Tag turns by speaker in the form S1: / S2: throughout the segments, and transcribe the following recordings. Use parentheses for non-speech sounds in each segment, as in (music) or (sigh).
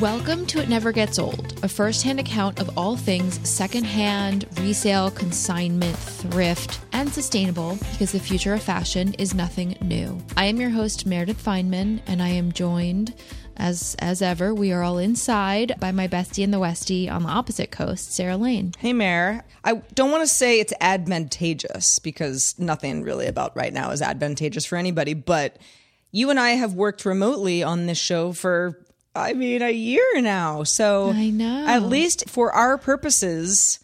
S1: Welcome to It Never Gets Old, a first hand account of all things secondhand, resale, consignment, thrift, and sustainable because the future of fashion is nothing new. I am your host, Meredith Fineman, and I am joined, as, as ever, we are all inside by my bestie in the Westie on the opposite coast, Sarah Lane.
S2: Hey, Mayor. I don't want to say it's advantageous because nothing really about right now is advantageous for anybody, but you and I have worked remotely on this show for, I mean, a year now. So
S1: I know.
S2: at least for our purposes,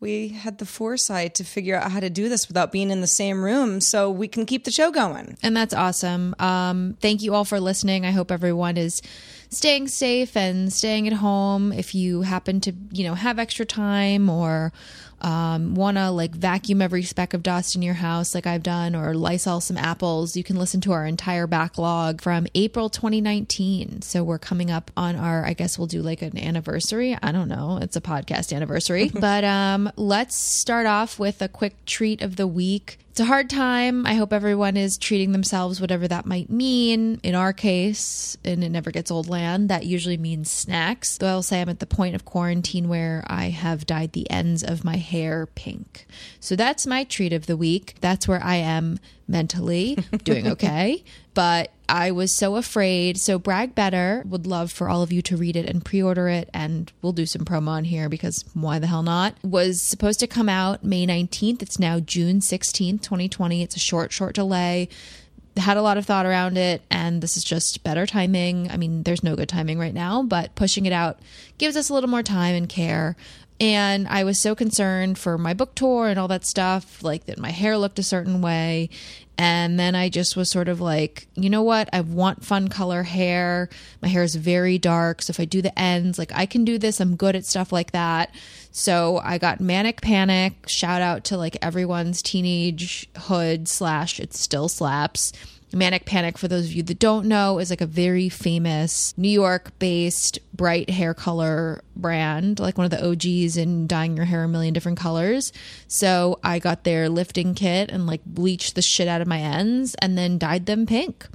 S2: we had the foresight to figure out how to do this without being in the same room so we can keep the show going.
S1: And that's awesome. Um, thank you all for listening. I hope everyone is staying safe and staying at home. If you happen to, you know, have extra time or um, want to like vacuum every speck of dust in your house, like I've done, or Lysol some apples, you can listen to our entire backlog from April 2019. So we're coming up on our, I guess we'll do like an anniversary. I don't know. It's a podcast anniversary. (laughs) but um, let's start off with a quick treat of the week. It's a hard time. I hope everyone is treating themselves, whatever that might mean. In our case, and it never gets old land, that usually means snacks. Though I'll say I'm at the point of quarantine where I have dyed the ends of my hair pink. So that's my treat of the week. That's where I am mentally doing okay. (laughs) But I was so afraid. So Brag Better would love for all of you to read it and pre-order it and we'll do some promo on here because why the hell not? Was supposed to come out May 19th. It's now June 16th, 2020. It's a short short delay. Had a lot of thought around it and this is just better timing. I mean, there's no good timing right now, but pushing it out gives us a little more time and care. And I was so concerned for my book tour and all that stuff, like that my hair looked a certain way. And then I just was sort of like, you know what? I want fun color hair. My hair is very dark. So if I do the ends, like I can do this, I'm good at stuff like that. So I got Manic Panic. Shout out to like everyone's teenage hood slash it still slaps. Manic Panic, for those of you that don't know, is like a very famous New York based bright hair color brand, like one of the OGs in dyeing your hair a million different colors. So I got their lifting kit and like bleached the shit out of my ends and then dyed them pink.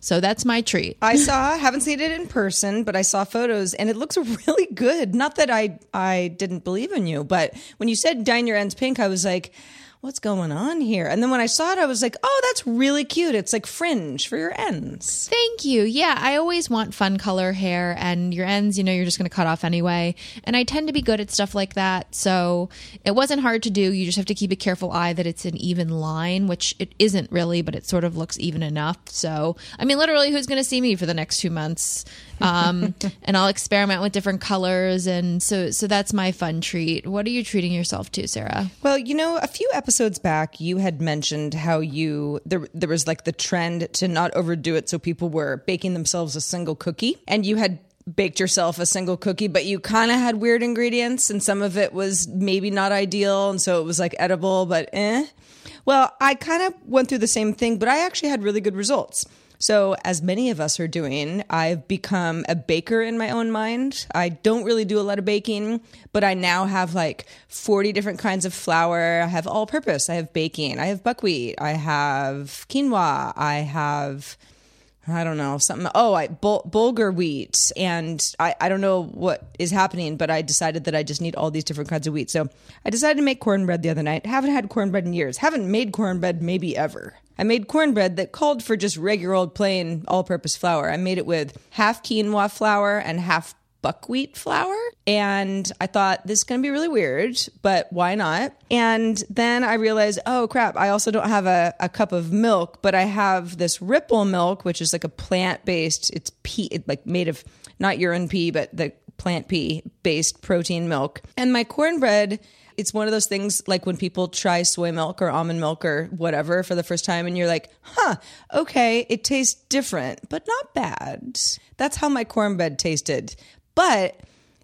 S1: So that's my treat.
S2: I saw, haven't seen it in person, but I saw photos and it looks really good. Not that I I didn't believe in you, but when you said dyeing your ends pink, I was like, what's going on here? And then when I saw it, I was like, oh, that's really cute. It's like fringe for your ends.
S1: Thank you. Yeah, I always want fun color hair, and your ends, you know, you're just going to cut off anyway. And I tend to be good at stuff like that. So it wasn't hard to do. You just have to keep a careful eye that it's an even line, which it isn't really, but it sort of looks even enough. So, I mean, literally, who's going to see me for the next two months? Um, (laughs) and I'll experiment with different colors. And so, so that's my fun treat. What are you treating yourself to, Sarah?
S2: Well, you know, a few episodes back, you had mentioned how you there there was like the trend to not overdo it, so people were baking themselves a single cookie, and you had baked yourself a single cookie, but you kind of had weird ingredients, and some of it was maybe not ideal, and so it was like edible, but eh. Well, I kind of went through the same thing, but I actually had really good results. So, as many of us are doing, I've become a baker in my own mind. I don't really do a lot of baking, but I now have like 40 different kinds of flour. I have all purpose. I have baking. I have buckwheat. I have quinoa. I have I don't know something. Oh, I bul- bulgur wheat, and I I don't know what is happening, but I decided that I just need all these different kinds of wheat. So I decided to make cornbread the other night. Haven't had cornbread in years. Haven't made cornbread maybe ever. I made cornbread that called for just regular old plain all-purpose flour. I made it with half quinoa flour and half buckwheat flour. And I thought this is going to be really weird, but why not? And then I realized, oh crap, I also don't have a, a cup of milk, but I have this ripple milk, which is like a plant based, it's pea, like made of not urine pea, but the plant pea based protein milk. And my cornbread it's one of those things like when people try soy milk or almond milk or whatever for the first time and you're like, huh, okay, it tastes different, but not bad. That's how my cornbread tasted. But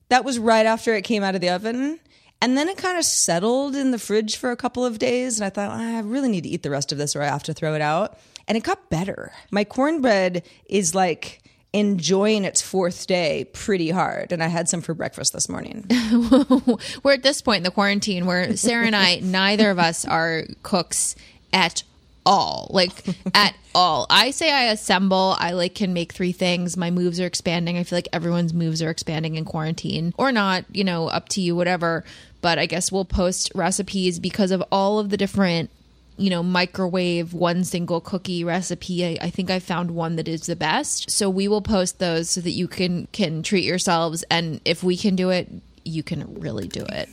S2: that was right after it came out of the oven. And then it kind of settled in the fridge for a couple of days. And I thought, ah, I really need to eat the rest of this or I have to throw it out. And it got better. My cornbread is like enjoying its fourth day pretty hard. And I had some for breakfast this morning. (laughs)
S1: we're at this point in the quarantine where Sarah and I, (laughs) neither of us are cooks at all. Like at (laughs) all. I say i assemble. I like can make three things. My moves are expanding. I feel like everyone's moves are expanding in quarantine. Or not you know up to you whatever. But i guess we'll post recipes because of all of the different you know microwave one single cookie recipe I, I, think i found one that is the best. So we will post those so that you can can treat yourselves. And if we can do it you can really do it.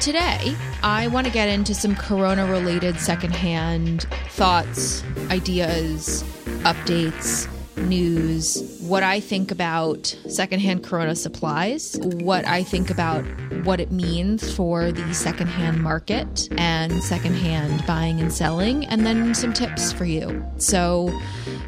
S1: Today i want to get into some corona related secondhand thoughts ideas updates news, what I think about secondhand Corona supplies, what I think about what it means for the secondhand market and secondhand buying and selling, and then some tips for you. So,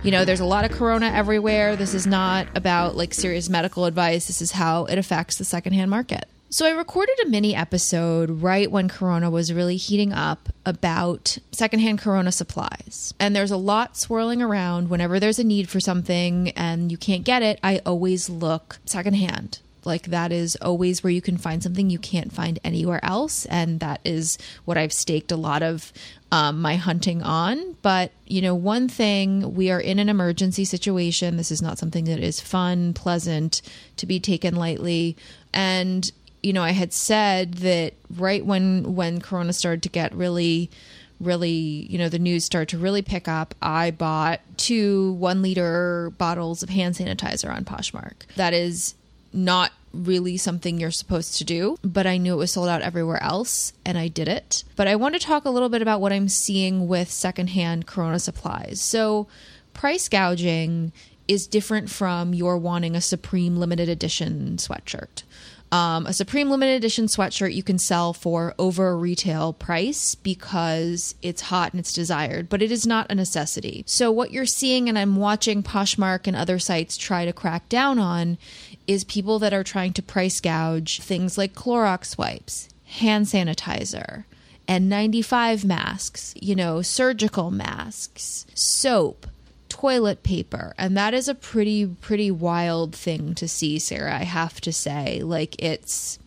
S1: you know, there's a lot of Corona everywhere. This is not about like serious medical advice, this is how it affects the secondhand market. So, I recorded a mini episode right when Corona was really heating up about secondhand Corona supplies. And there's a lot swirling around. Whenever there's a need for something and you can't get it, I always look secondhand. Like, that is always where you can find something you can't find anywhere else. And that is what I've staked a lot of um, my hunting on. But, you know, one thing, we are in an emergency situation. This is not something that is fun, pleasant to be taken lightly. And you know, I had said that right when when Corona started to get really really, you know, the news started to really pick up, I bought two one liter bottles of hand sanitizer on Poshmark. That is not really something you're supposed to do, but I knew it was sold out everywhere else and I did it. But I want to talk a little bit about what I'm seeing with secondhand Corona supplies. So, price gouging is different from your wanting a Supreme limited edition sweatshirt. Um, a Supreme limited edition sweatshirt you can sell for over retail price because it's hot and it's desired, but it is not a necessity. So, what you're seeing, and I'm watching Poshmark and other sites try to crack down on, is people that are trying to price gouge things like Clorox wipes, hand sanitizer, N95 masks, you know, surgical masks, soap, toilet paper. And that is a pretty pretty wild thing to see sarah i have to say. Like it's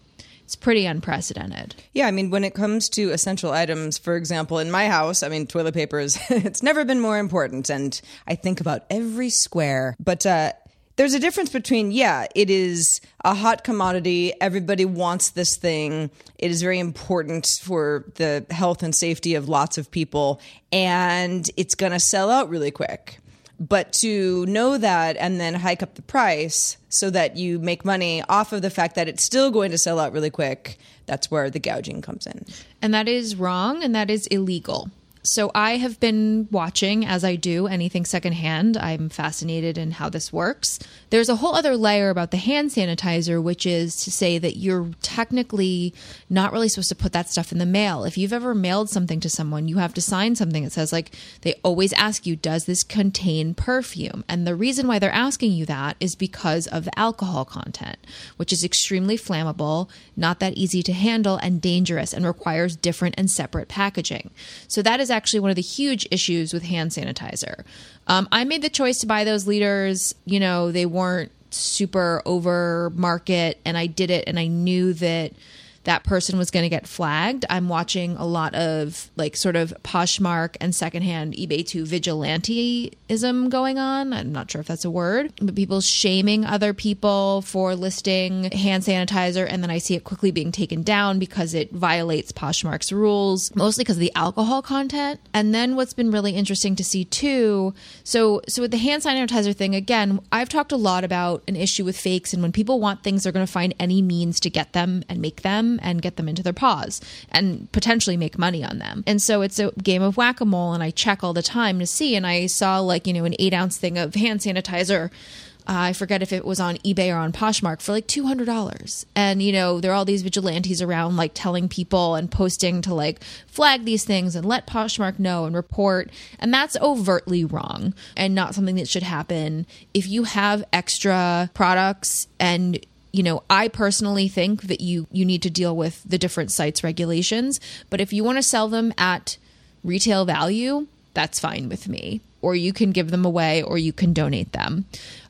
S1: it's pretty unprecedented.
S2: Yeah i mean when it comes to essential items for example in my house i mean toilet paper is (laughs) it's never been more important and i think about every square. But uh there's a difference between yeah it is a hot commodity everybody wants this thing it is very important for the health and safety of lots of people and it's going to sell out really quick but to know that and then hike up the price so that you make money off of the fact that it's still going to sell out really quick, that's where the gouging comes in.
S1: And that is wrong and that is illegal. So I have been watching as I do anything secondhand. I'm fascinated in how this works. There's a whole other layer about the hand sanitizer, which is to say that you're technically not really supposed to put that stuff in the mail. If you've ever mailed something to someone, you have to sign something that says, like, they always ask you, does this contain perfume? And the reason why they're asking you that is because of the alcohol content, which is extremely flammable, not that easy to handle, and dangerous, and requires different and separate packaging. So that is actually one of the huge issues with hand sanitizer. Um, I made the choice to buy those liters. You know, they weren't super over market, and I did it, and I knew that that person was going to get flagged. I'm watching a lot of like sort of Poshmark and secondhand eBay 2 vigilanteism going on. I'm not sure if that's a word, but people shaming other people for listing hand sanitizer. And then I see it quickly being taken down because it violates Poshmark's rules, mostly because of the alcohol content. And then what's been really interesting to see too. So, so with the hand sanitizer thing, again, I've talked a lot about an issue with fakes and when people want things, they're going to find any means to get them and make them and get them into their paws and potentially make money on them. And so it's a game of whack a mole. And I check all the time to see. And I saw like, you know, an eight ounce thing of hand sanitizer. Uh, I forget if it was on eBay or on Poshmark for like two hundred dollars, and you know there are all these vigilantes around like telling people and posting to like flag these things and let Poshmark know and report, and that's overtly wrong and not something that should happen. If you have extra products and you know i personally think that you you need to deal with the different sites regulations but if you want to sell them at retail value that's fine with me. Or you can give them away or you can donate them.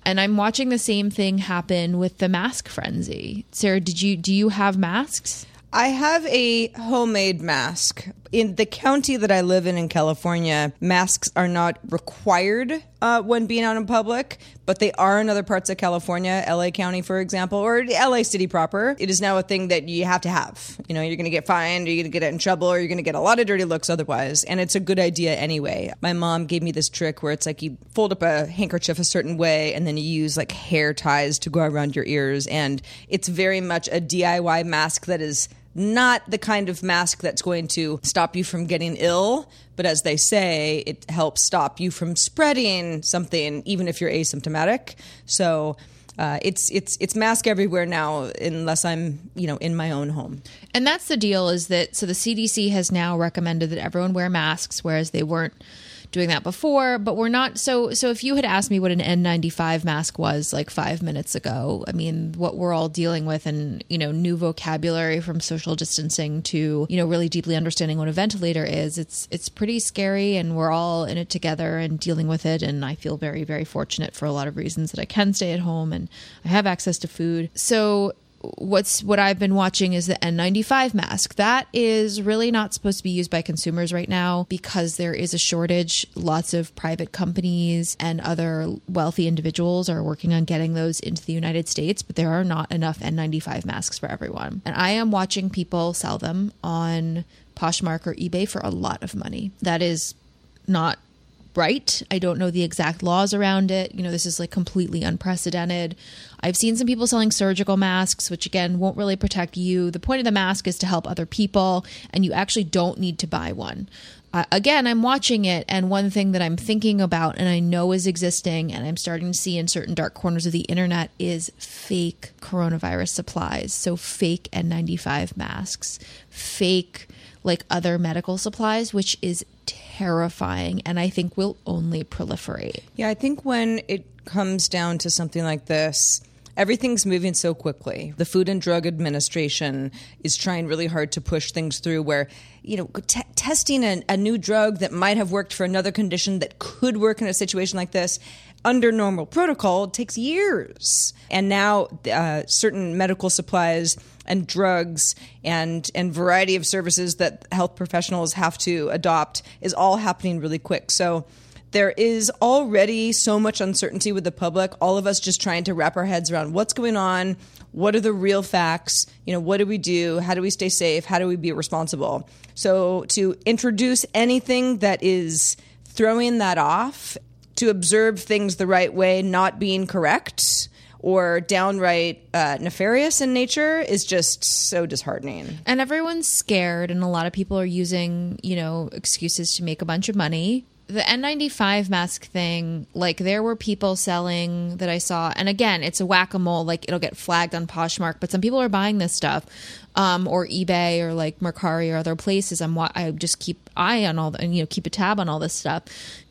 S1: And i'm watching the same thing happen with the mask frenzy. Sarah did you do you have masks?
S2: I have a homemade mask. In the county that I live in in California, masks are not required uh, when being out in public, but they are in other parts of California, LA County, for example, or LA City proper. It is now a thing that you have to have. You know, you're going to get fined, or you're going to get in trouble, or you're going to get a lot of dirty looks otherwise. And it's a good idea anyway. My mom gave me this trick where it's like you fold up a handkerchief a certain way, and then you use like hair ties to go around your ears. And it's very much a DIY mask that is not the kind of mask that's going to stop you from getting ill, but as they say, it helps stop you from spreading something, even if you're asymptomatic. So. Uh, it's it's it's mask everywhere now, unless I'm you know in my own home.
S1: And that's the deal is that so the CDC has now recommended that everyone wear masks, whereas they weren't doing that before, but we're not so so if you had asked me what an N95 mask was like 5 minutes ago, I mean, what we're all dealing with and, you know, new vocabulary from social distancing to, you know, really deeply understanding what a ventilator is, it's it's pretty scary and we're all in it together and dealing with it and I feel very very fortunate for a lot of reasons that I can stay at home and I have access to food. So what's what I've been watching is the N95 mask. That is really not supposed to be used by consumers right now because there is a shortage. Lots of private companies and other wealthy individuals are working on getting those into the United States, but there are not enough N95 masks for everyone. And I am watching people sell them on Poshmark or eBay for a lot of money. That is not right. I don't know the exact laws around it. You know, this is like completely unprecedented. I've seen some people selling surgical masks, which again won't really protect you. The point of the mask is to help other people, and you actually don't need to buy one. Uh, again, I'm watching it, and one thing that I'm thinking about and I know is existing, and I'm starting to see in certain dark corners of the internet is fake coronavirus supplies. So, fake N95 masks, fake like other medical supplies, which is terrifying and I think will only proliferate.
S2: Yeah, I think when it comes down to something like this, everything's moving so quickly. The Food and Drug Administration is trying really hard to push things through where, you know, t- testing a, a new drug that might have worked for another condition that could work in a situation like this under normal protocol takes years. And now uh, certain medical supplies and drugs and and variety of services that health professionals have to adopt is all happening really quick. So there is already so much uncertainty with the public, all of us just trying to wrap our heads around what's going on, what are the real facts, you know, what do we do, how do we stay safe, how do we be responsible. So to introduce anything that is throwing that off, to observe things the right way, not being correct, or downright uh, nefarious in nature is just so disheartening.
S1: And everyone's scared, and a lot of people are using, you know, excuses to make a bunch of money. The N95 mask thing, like there were people selling that I saw, and again, it's a whack a mole. Like it'll get flagged on Poshmark, but some people are buying this stuff, um, or eBay or like Mercari or other places. I'm I just keep eye on all the, and you know keep a tab on all this stuff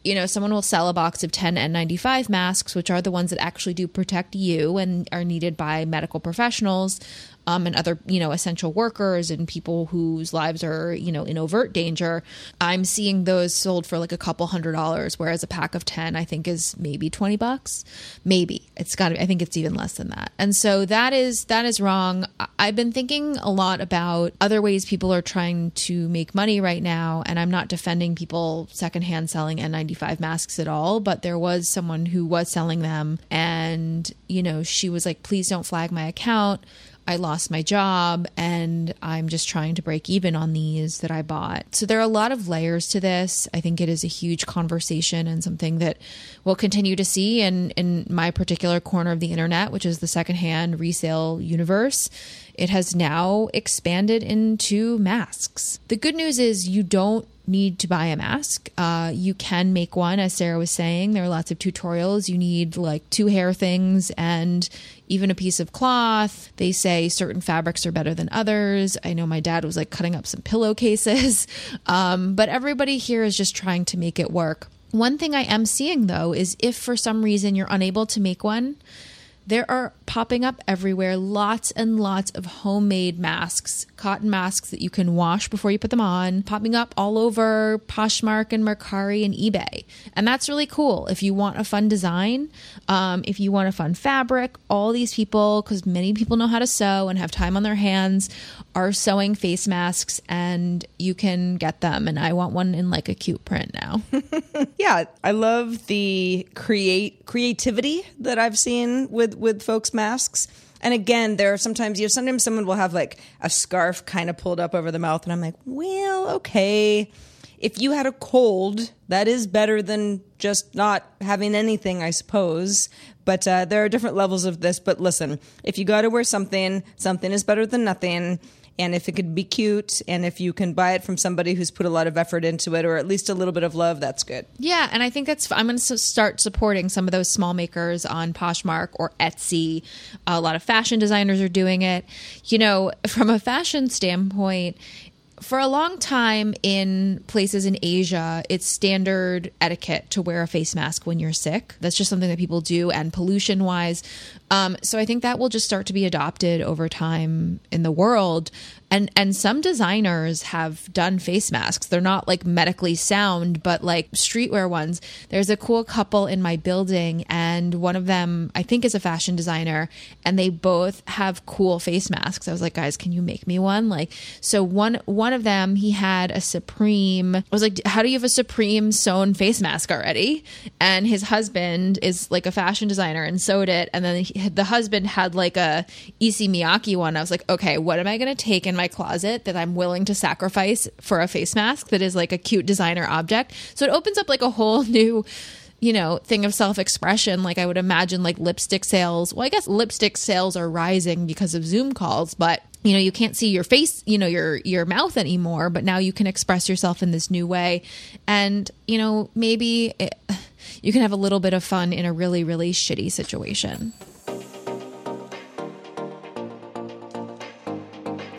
S1: you know, someone will sell a box of 10 N95 masks, which are the ones that actually do protect you and are needed by medical professionals. Um, and other, you know, essential workers and people whose lives are, you know, in overt danger, I'm seeing those sold for like a couple hundred dollars, whereas a pack of 10, I think, is maybe 20 bucks. Maybe. It's got I think it's even less than that. And so that is, that is wrong. I've been thinking a lot about other ways people are trying to make money right now. And I'm not defending people secondhand selling N95 masks at all, but there was someone who was selling them. And, you know, she was like, please don't flag my account. I lost my job and I'm just trying to break even on these that I bought. So there are a lot of layers to this. I think it is a huge conversation and something that we'll continue to see in, in my particular corner of the internet, which is the secondhand resale universe. It has now expanded into masks. The good news is you don't need to buy a mask. Uh, you can make one, as Sarah was saying. There are lots of tutorials. You need like two hair things and even a piece of cloth. They say certain fabrics are better than others. I know my dad was like cutting up some pillowcases, (laughs) um, but everybody here is just trying to make it work. One thing I am seeing though is if for some reason you're unable to make one, there are popping up everywhere lots and lots of homemade masks, cotton masks that you can wash before you put them on, popping up all over Poshmark and Mercari and eBay. And that's really cool. If you want a fun design, um, if you want a fun fabric, all these people, because many people know how to sew and have time on their hands, are sewing face masks and you can get them. And I want one in like a cute print now. (laughs)
S2: yeah, I love the create creativity that I've seen with with folks' masks. And again, there are sometimes you know sometimes someone will have like a scarf kind of pulled up over the mouth, and I'm like, well, okay. If you had a cold, that is better than just not having anything, I suppose. But uh, there are different levels of this. But listen, if you got to wear something, something is better than nothing and if it could be cute and if you can buy it from somebody who's put a lot of effort into it or at least a little bit of love that's good
S1: yeah and i think that's i'm going to start supporting some of those small makers on poshmark or etsy a lot of fashion designers are doing it you know (laughs) from a fashion standpoint for a long time in places in Asia, it's standard etiquette to wear a face mask when you're sick. That's just something that people do, and pollution wise. Um, so I think that will just start to be adopted over time in the world. And and some designers have done face masks. They're not like medically sound but like streetwear ones. There's a cool couple in my building and one of them i think is a fashion designer and they both have cool face masks. I was like guys can you make me one? Like so one one of them he had a supreme. I was like how do you have a supreme sewn face mask already? And his husband is like a fashion designer and sewed it and then he, the husband had like a Issey Miyake one i was like okay what am i going to take in my closet that I'm willing to sacrifice for a face mask that is like a cute designer object. So it opens up like a whole (laughs) new you know, thing of self expression. Like I would imagine like lipstick sales. Well, I guess lipstick sales are rising because of Zoom calls, but you know, you can't see your face, you know, your your mouth anymore, but now you can express yourself in this new way. And, you know, maybe it, you can have a little bit of fun in a really really shitty situation.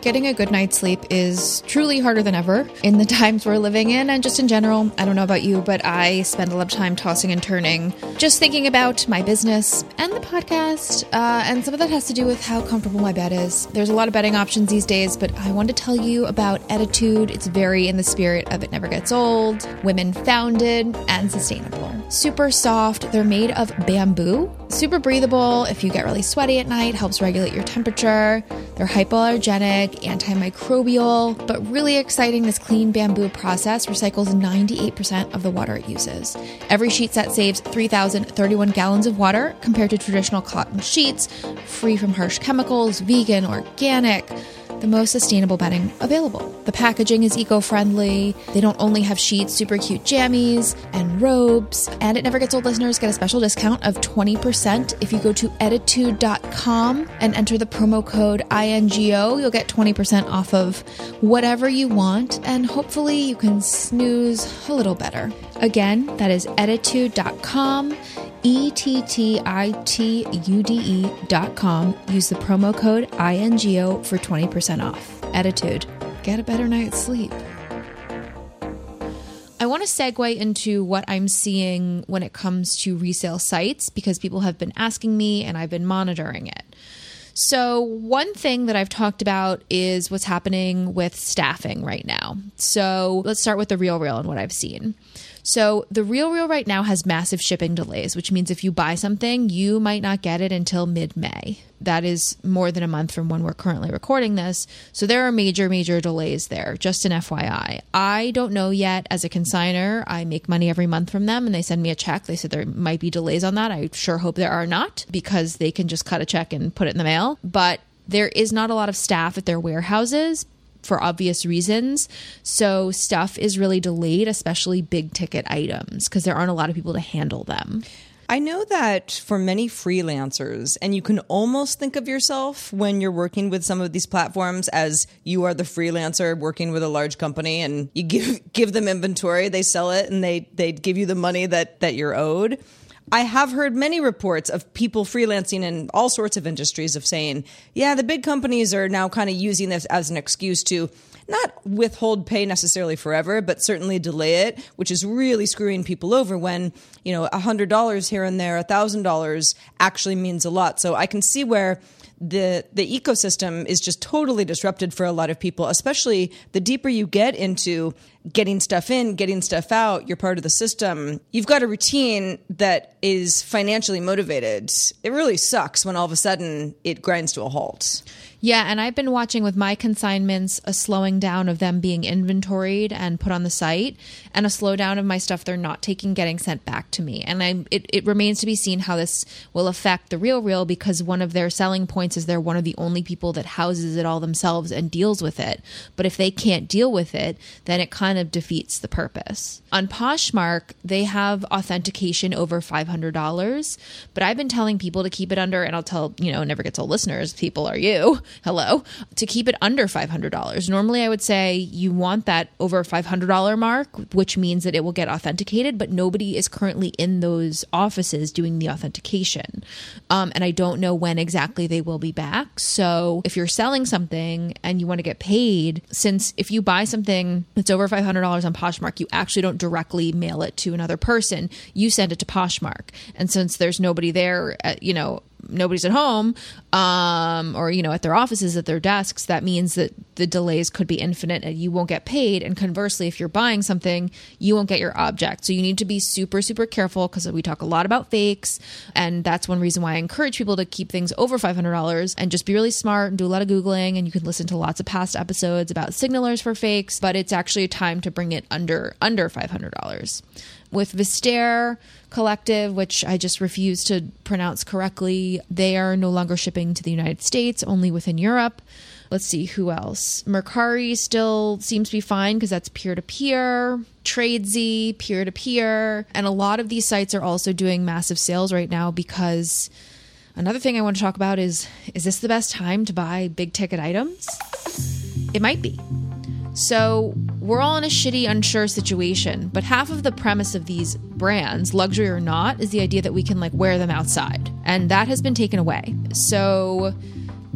S1: Getting a good night's sleep is truly harder than ever in the (laughs) times we're living in, and just in general. I don't know about you, but I spend a lot of time tossing and turning, just thinking about my business and the podcast. Uh, and some of that has to do with how comfortable my bed is. There's a lot of bedding options these days, but I want to tell you about Ettitude. It's very in the spirit of It Never Gets Old, women founded, and sustainable. Super soft, they're made of bamboo, super breathable if you get really sweaty at night, helps regulate your temperature. They're hypoallergenic antimicrobial, but really exciting, this clean bamboo process recycles 98% of the water it uses. Every sheet set saves 3,031 gallons of water compared to traditional cotton sheets, free from harsh chemicals, vegan, organic the most sustainable bedding available. The packaging is eco friendly. They don't only have sheets, super cute jammies and robes. And it never gets old listeners get a special discount of 20% if you go to ettitude.com and enter the promo code INGO. You'll get 20% off of whatever you want, and hopefully you can snooze a little better. Again, that is ettitude.com. E T T I T U D E dot com. Use the promo code INGO for 20% off. Ettitude. Get a better night's sleep. I want to segue into what I'm seeing when it comes to resale sites because people have been asking me and I've been monitoring it. So, one thing that I've talked about is what's happening with staffing right now. So, let's start with the Real Real and what I've seen. So, the Real Real right now has massive shipping delays, which means if you buy something, you might not get it until mid May. That is more than a month from when we're currently recording this. So, there are major, major delays there, just an FYI. I don't know yet as a consigner. I make money every month from them and they send me a check. They said there might be delays on that. I sure hope there are not because they can just cut a check and put it in the mail. But there is not a lot of staff at their warehouses for obvious reasons. So stuff is really delayed, especially big ticket items, because there aren't a lot of people to handle them.
S2: I know that for many freelancers, and you can almost think of yourself when you're working with some of these platforms as you are the freelancer working with a large company and you give (laughs) give them inventory, they sell it and they they give you the money that that you're owed. I have heard many reports of people freelancing in all sorts of industries of saying, yeah, the big companies are now kind of using this as an excuse to not withhold pay necessarily forever, but certainly delay it, which is really screwing people over when, you know, $100 here and there, $1,000 actually means a lot. So I can see where the the ecosystem is just totally disrupted for a lot of people especially the deeper you get into getting stuff in getting stuff out you're part of the system you've got a routine that is financially motivated it really sucks when all of a sudden it grinds to a halt
S1: Yeah, and I've been watching with my consignments a slowing down of them being inventoried and put on the site, and a slowdown of my stuff they're not taking getting sent back to me. And I, it, it remains to be seen how this will affect the Real Real because one of their selling points is they're one of the only people that houses it all themselves and deals with it. But if they can't deal with it, then it kind of defeats the purpose. On Poshmark, they have authentication over $500, but I've been telling people to keep it under, and I'll tell, you know, never gets old listeners, people are you, (laughs) hello, to keep it under $500. Normally, I would say you want that over $500 mark, which means that it will get authenticated, but nobody is currently in those offices doing the authentication. Um, and I don't know when exactly they will be back. So if you're selling something and you want to get paid, since if you buy something that's over $500 on Poshmark, you actually don't directly mail it to another person. You send it to Poshmark. And since there's nobody there, at, you know, nobody's at home um, or you know at their offices at their desks that means that the delays could be infinite and you won't get paid. And conversely if you're buying something you won't get your object. So you need to be super super careful because we talk a lot about fakes and that's one reason why i encourage people to keep things over $500 and just be really smart and do a lot of googling and you can listen to lots of past episodes about signalers for fakes but it's actually a time to bring it under under $500 with Vistair Collective, which I just refuse to pronounce correctly, they are no longer shipping to the United States, only within Europe. Let's see who else. Mercari still seems to be fine because that's peer to peer. Tradesy, peer to peer. And a lot of these sites are also doing massive sales right now because another thing I want to talk about is is this the best time to buy big ticket items? It might be. So, we're all in a shitty, unsure situation, but half of the premise of these brands, luxury or not, is the idea that we can like wear them outside. And that has been taken away. So,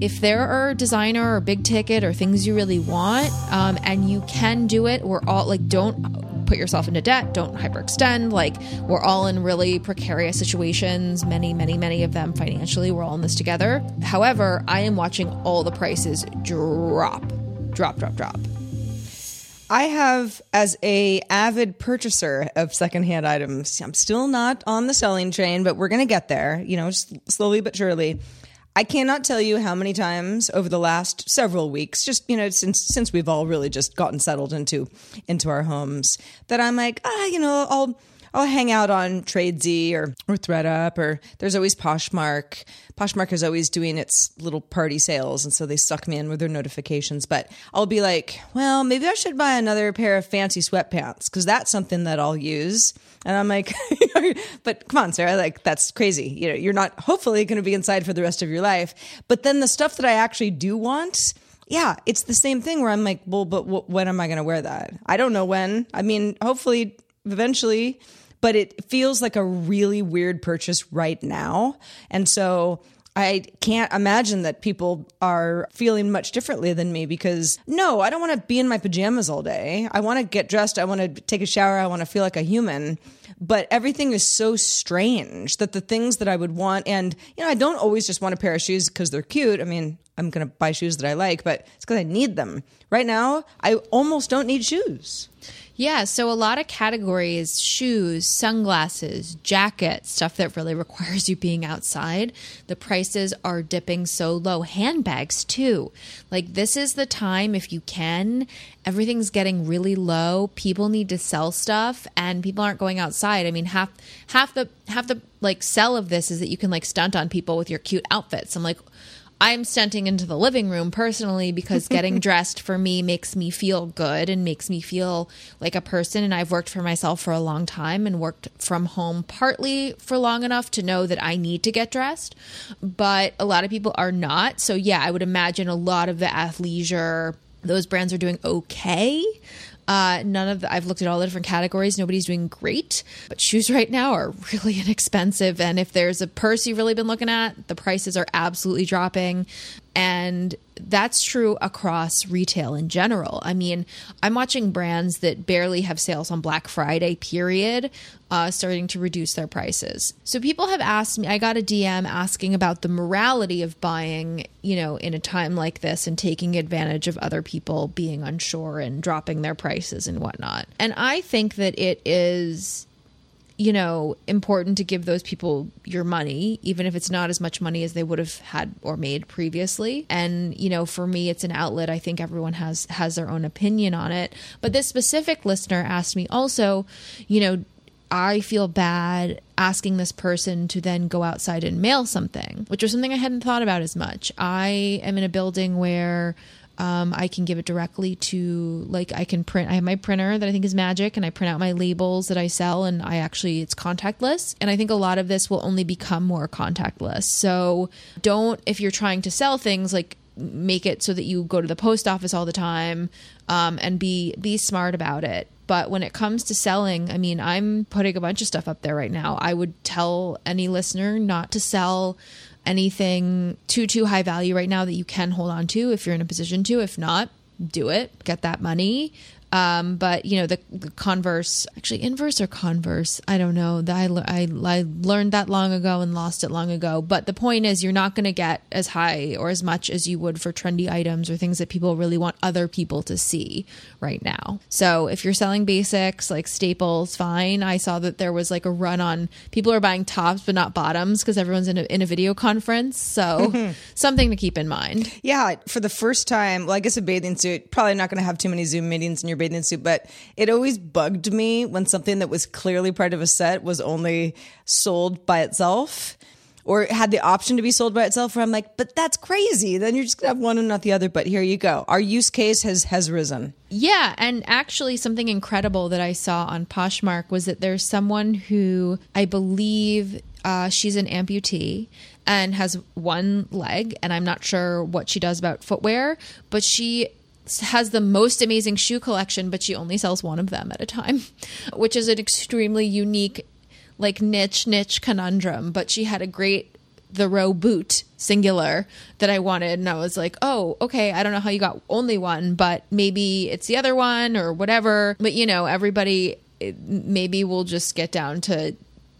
S1: if there are designer or big ticket or things you really want, um, and you can do it, we're all like, don't put yourself into debt, don't hyperextend. Like, we're all in really precarious situations, many, many, many of them financially. We're all in this together. However, I am watching all the prices drop, drop, drop, drop.
S2: I have, as a avid purchaser of secondhand items, I'm still not on the selling train, but we're going to get there, you know, slowly but surely. I cannot tell you how many times over the last several weeks, just you know, since since we've all really just gotten settled into into our homes, that I'm like, ah, you know, I'll I'll hang out on Tradesy or or thredUP or there's always Poshmark. Poshmark is always doing its little party sales, and so they suck me in with their notifications. But I'll be like, well, maybe I should buy another pair of fancy sweatpants because that's something that I'll use. And I'm like, (laughs) but come on, Sarah, like that's crazy. You know, you're not hopefully going to be inside for the rest of your life. But then the stuff that I actually do want. Yeah, it's the same thing where I'm like, well, but w- when am I going to wear that? I don't know when. I mean, hopefully, eventually, but it feels like a really weird purchase right now. And so I can't imagine that people are feeling much differently than me because no, I don't want to be in my pajamas all day. I want to get dressed. I want to take a shower. I want to feel like a human. But everything is so strange that the things that I would want, and you know, I don't always just want a pair of shoes because they're cute. I mean, I'm going to buy shoes that I like, but it's because I need them. Right now, I almost don't need shoes.
S1: Yeah, so a lot of categories shoes, sunglasses, jackets, stuff that really (laughs) requires you being outside. The prices are dipping so low. Handbags, too. Like, this is the time, if you can, everything's getting really low. People need to sell stuff and people aren't going outside. I mean, half half the half the like sell of this is that you can like stunt on people with your cute outfits. I'm like, I'm stunting into the living room personally because (laughs) getting dressed for me makes me feel good and makes me feel like a person. And I've worked for myself for a long time and worked from home partly for long enough to know that I need to get dressed. But a lot of people are not. So, yeah, I would imagine a lot of the athleisure, those brands are doing okay. Uh, none of the, I've looked at all the different categories. Nobody's doing great, but shoes (laughs) right now are really (laughs) inexpensive. And if there's a purse you've really been looking at, the prices are absolutely dropping. And that's true across retail in general. I mean, I'm watching brands that barely have sales on Black Friday, period, uh, starting to reduce their prices. So people have asked me, I got a DM asking about the morality of buying, you know, in a time like this and taking advantage of other people being unsure and dropping their prices and whatnot. And I think that it is you know, important to give those people your money, even if it's not as much money as they would have had or made previously. And, you know, for me, it's an outlet. I think everyone has has their own opinion on it. But this specific listener asked me also, you know, I feel bad asking this person to then go outside and mail something, which was something I hadn't thought about as much. I am in a building where um, I can give it directly to like I can print. I have my printer that I think is magic, and I print out my labels that I sell, and I actually it's contactless. And I think a lot of this will only become more contactless. So don't if you're trying to sell things like make it so that you go to the post office all the time um, and be be smart about it but when it comes to selling i mean i'm putting a bunch of stuff up there right now i would tell any listener not to sell anything too too high value right now that you can hold on to if you're in a position to. If not do it. Get that money um, but you know the, the, converse, actually inverse or converse, I don't know. I, I, I learned that long ago and lost it long ago. But the point is, you're not going to get as high or as much as you would for trendy items or things that people really want other people to see right now. So if you're selling basics like staples, fine. I saw that there was like a run on people are buying tops but not bottoms because everyone's in a, in a video conference. So (laughs) something to keep in mind.
S2: Yeah, for the first time, well, I guess a bathing suit probably not going to have too many Zoom meetings in your bathing suit, but it always bugged me when something that was clearly part of a set was only sold by itself or had the option to be sold by itself where I'm like, but that's crazy. Then you're just gonna have one and not the other. But here you go. Our use case has has risen.
S1: Yeah, and actually something incredible that I saw on Poshmark was that there's someone who I believe uh, she's an amputee and has one leg, and I'm not sure what she does about footwear, but she has the most amazing shoe collection, but she only sells one of them at a time, (laughs) which is an extremely unique, like niche, niche conundrum. But she had a great The Row boot singular that I wanted. And I was like, oh, okay, I don't know how you got only one, but maybe it's the other one or whatever. But you know, everybody eh, maybe we'll just get down to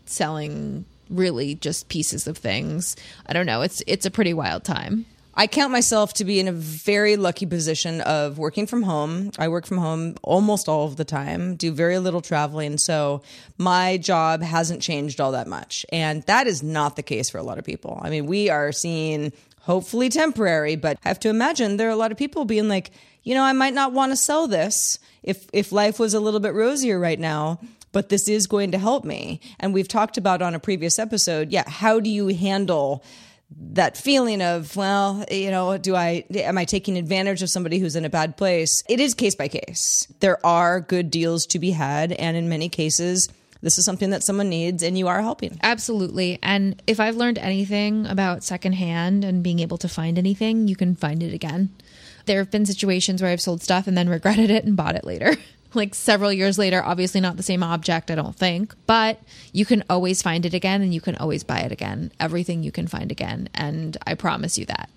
S1: selling really just pieces of things. I don't know. It's it's a pretty wild time.
S2: I count myself to be in a very lucky position of working from home. I work from home almost all of the time, do very little traveling. So my job hasn't changed all that much. And that is not the case for a lot of people. I mean, we are seeing hopefully temporary, but I have to imagine there are a lot of people being like, you know, I might not want to sell this if if life was a little bit rosier right now but this is going to help me. And we've talked about on a previous episode, yeah, how do you handle that feeling of well you know do i am i taking advantage of somebody who's in a bad place? It is case by case. There are good deals to be had and in many cases this is something that someone needs and you are helping.
S1: Absolutely. And if i've learned anything about secondhand and being able to find anything you can find it again. There have been situations where i've sold stuff and then regretted it and bought it later (laughs) like several years later. Obviously, not the same object, I don't think, but you can always find it again and you can always buy it again. Everything you can find again. And I promise you that.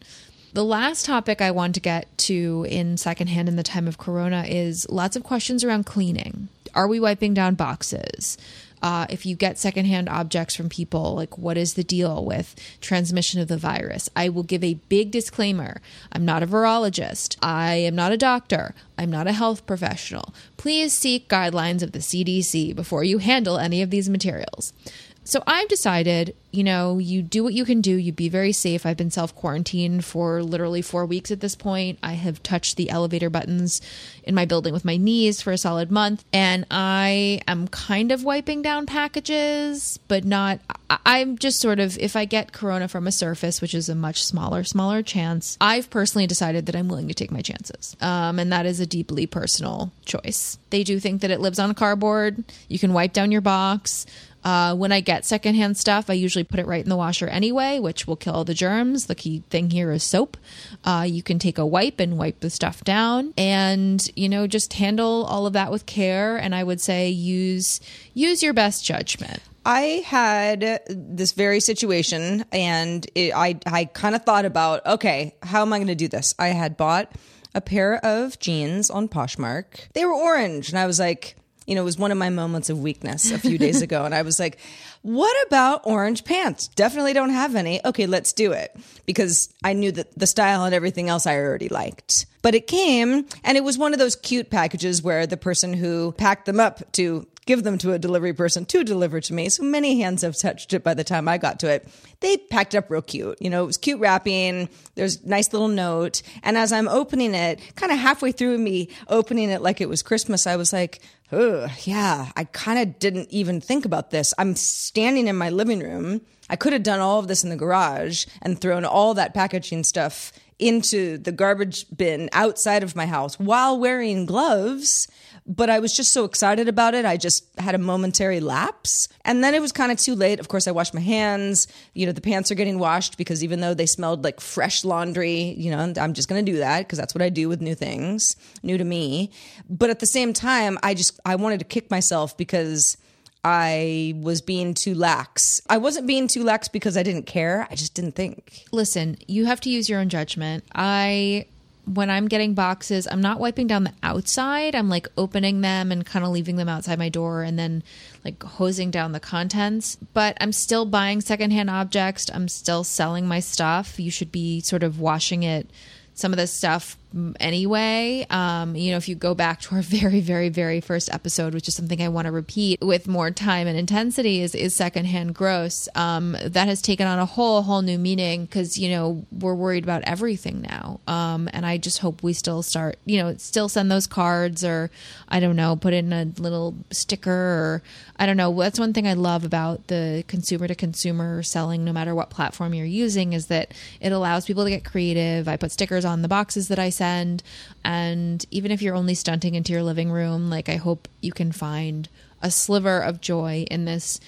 S1: The last topic I want to get to in secondhand in the time of Corona is lots of questions around cleaning. Are we wiping down boxes? Uh, if you get secondhand objects from people, like what is the deal with transmission of the virus? I will give a big disclaimer. I'm not a virologist. I am not a doctor. I'm not a health professional. Please seek guidelines of the CDC before you handle any of these materials. So I've decided, you know, you do what you can do. You be very safe. I've been self quarantined for literally four weeks at this point. I have touched the elevator buttons in my building with my knees for a solid month. And I am kind of wiping down packages, but not, I- am just sort of, if I get corona from a surface, which is a much smaller, smaller chance, I've personally decided that I'm willing to take my chances. Um, and that is a deeply personal choice. They do think that it lives on cardboard. You can wipe down your box. Uh, when I get secondhand stuff, I usually put it right in the washer anyway, which will kill the germs. The key thing here is soap. Uh, you can take a wipe and wipe the stuff down, and you know just handle all of that with care. And I would say use use your best judgment.
S2: I had this very situation, and it, I I kind of thought about okay, how am I going to do this? I had bought a pair of jeans on Poshmark. They were orange, and I was like you know, it was one of my moments of weakness a few days (laughs) ago. And I was like, what about orange pants? Definitely don't have any. Okay, let's do it. Because I knew that the style and everything else I already liked. But it came and it was one of those cute packages where the person who packed them up to give them to a delivery person to deliver to me. So many hands have touched it by the time I got to it. They packed up real cute. You know, it was cute wrapping. There's nice little note. And as I'm opening it, kind of halfway through me opening it like it was Christmas, I was like, oh, yeah, I kind of didn't even think about this. I'm standing in my living room. I could have done all of this in the garage and thrown all that packaging stuff into the garbage bin outside of my house while wearing gloves but I was just so excited about it. I just had a momentary lapse. And then it was kind of too late. Of course, I washed my hands. You know, the pants are getting washed because even though they smelled like fresh laundry, you know, I'm just going to do that because that's what I do with new things, new to me. But at the same time, I just, I wanted to kick myself because I was being too lax. I wasn't being too lax because I didn't care. I just didn't think.
S1: Listen, you have to use your own judgment. I when I'm getting boxes, I'm not wiping down the outside. I'm like opening them and kind of leaving them outside my door and then like hosing down the contents. But I'm still buying secondhand objects. I'm still selling my stuff. You should be sort of washing it some of this stuff anyway. Um, you know, if you go back to our (laughs) very, very, very first episode, which is something I want to repeat with more time and intensity, is is secondhand gross. Um, that has taken on a whole, whole new meaning because you know we're worried about everything now. Um, and I just hope we still start, you know, still send those cards or I don't know, put in a little sticker or I don't know. That's one thing I love about the consumer to consumer selling, no matter what platform you're using, is that it allows people to get creative. I put stickers on the boxes that I send. And even if you're only stunting into your living room, like I hope you can find a sliver of joy in this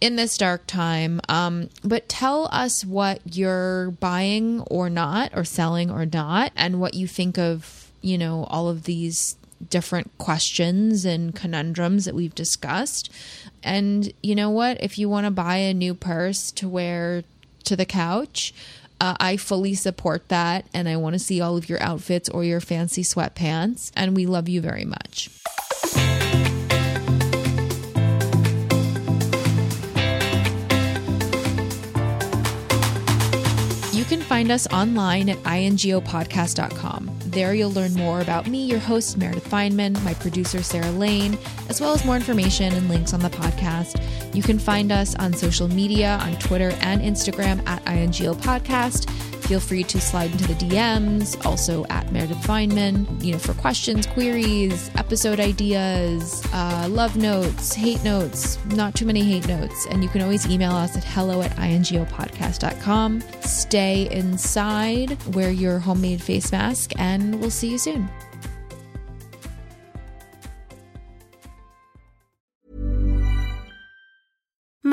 S1: in this dark time. Um, but tell us what you're buying or not, or selling or not, and what you think of, you know, all of these different questions and conundrums that we've discussed. And you know what? If you want to buy a new purse to wear to the couch, uh, I fully support that. And I want to see all of your outfits or your fancy sweatpants. And we love you very much. You can find us online at ingopodcast.com. There you'll learn more about me, your host, Meredith Fineman, my producer, Sarah Lane, as well as more information and links on the podcast. You can find us on social media on Twitter and Instagram at INGO Podcast. Feel free to slide into the DMs, also at Meredith Fineman, you know, for questions, queries, episode ideas, uh, love notes, hate notes, not too many hate notes. And you can always email us at hello at ingopodcast.com. Stay inside, wear your homemade face mask, and we'll see you soon.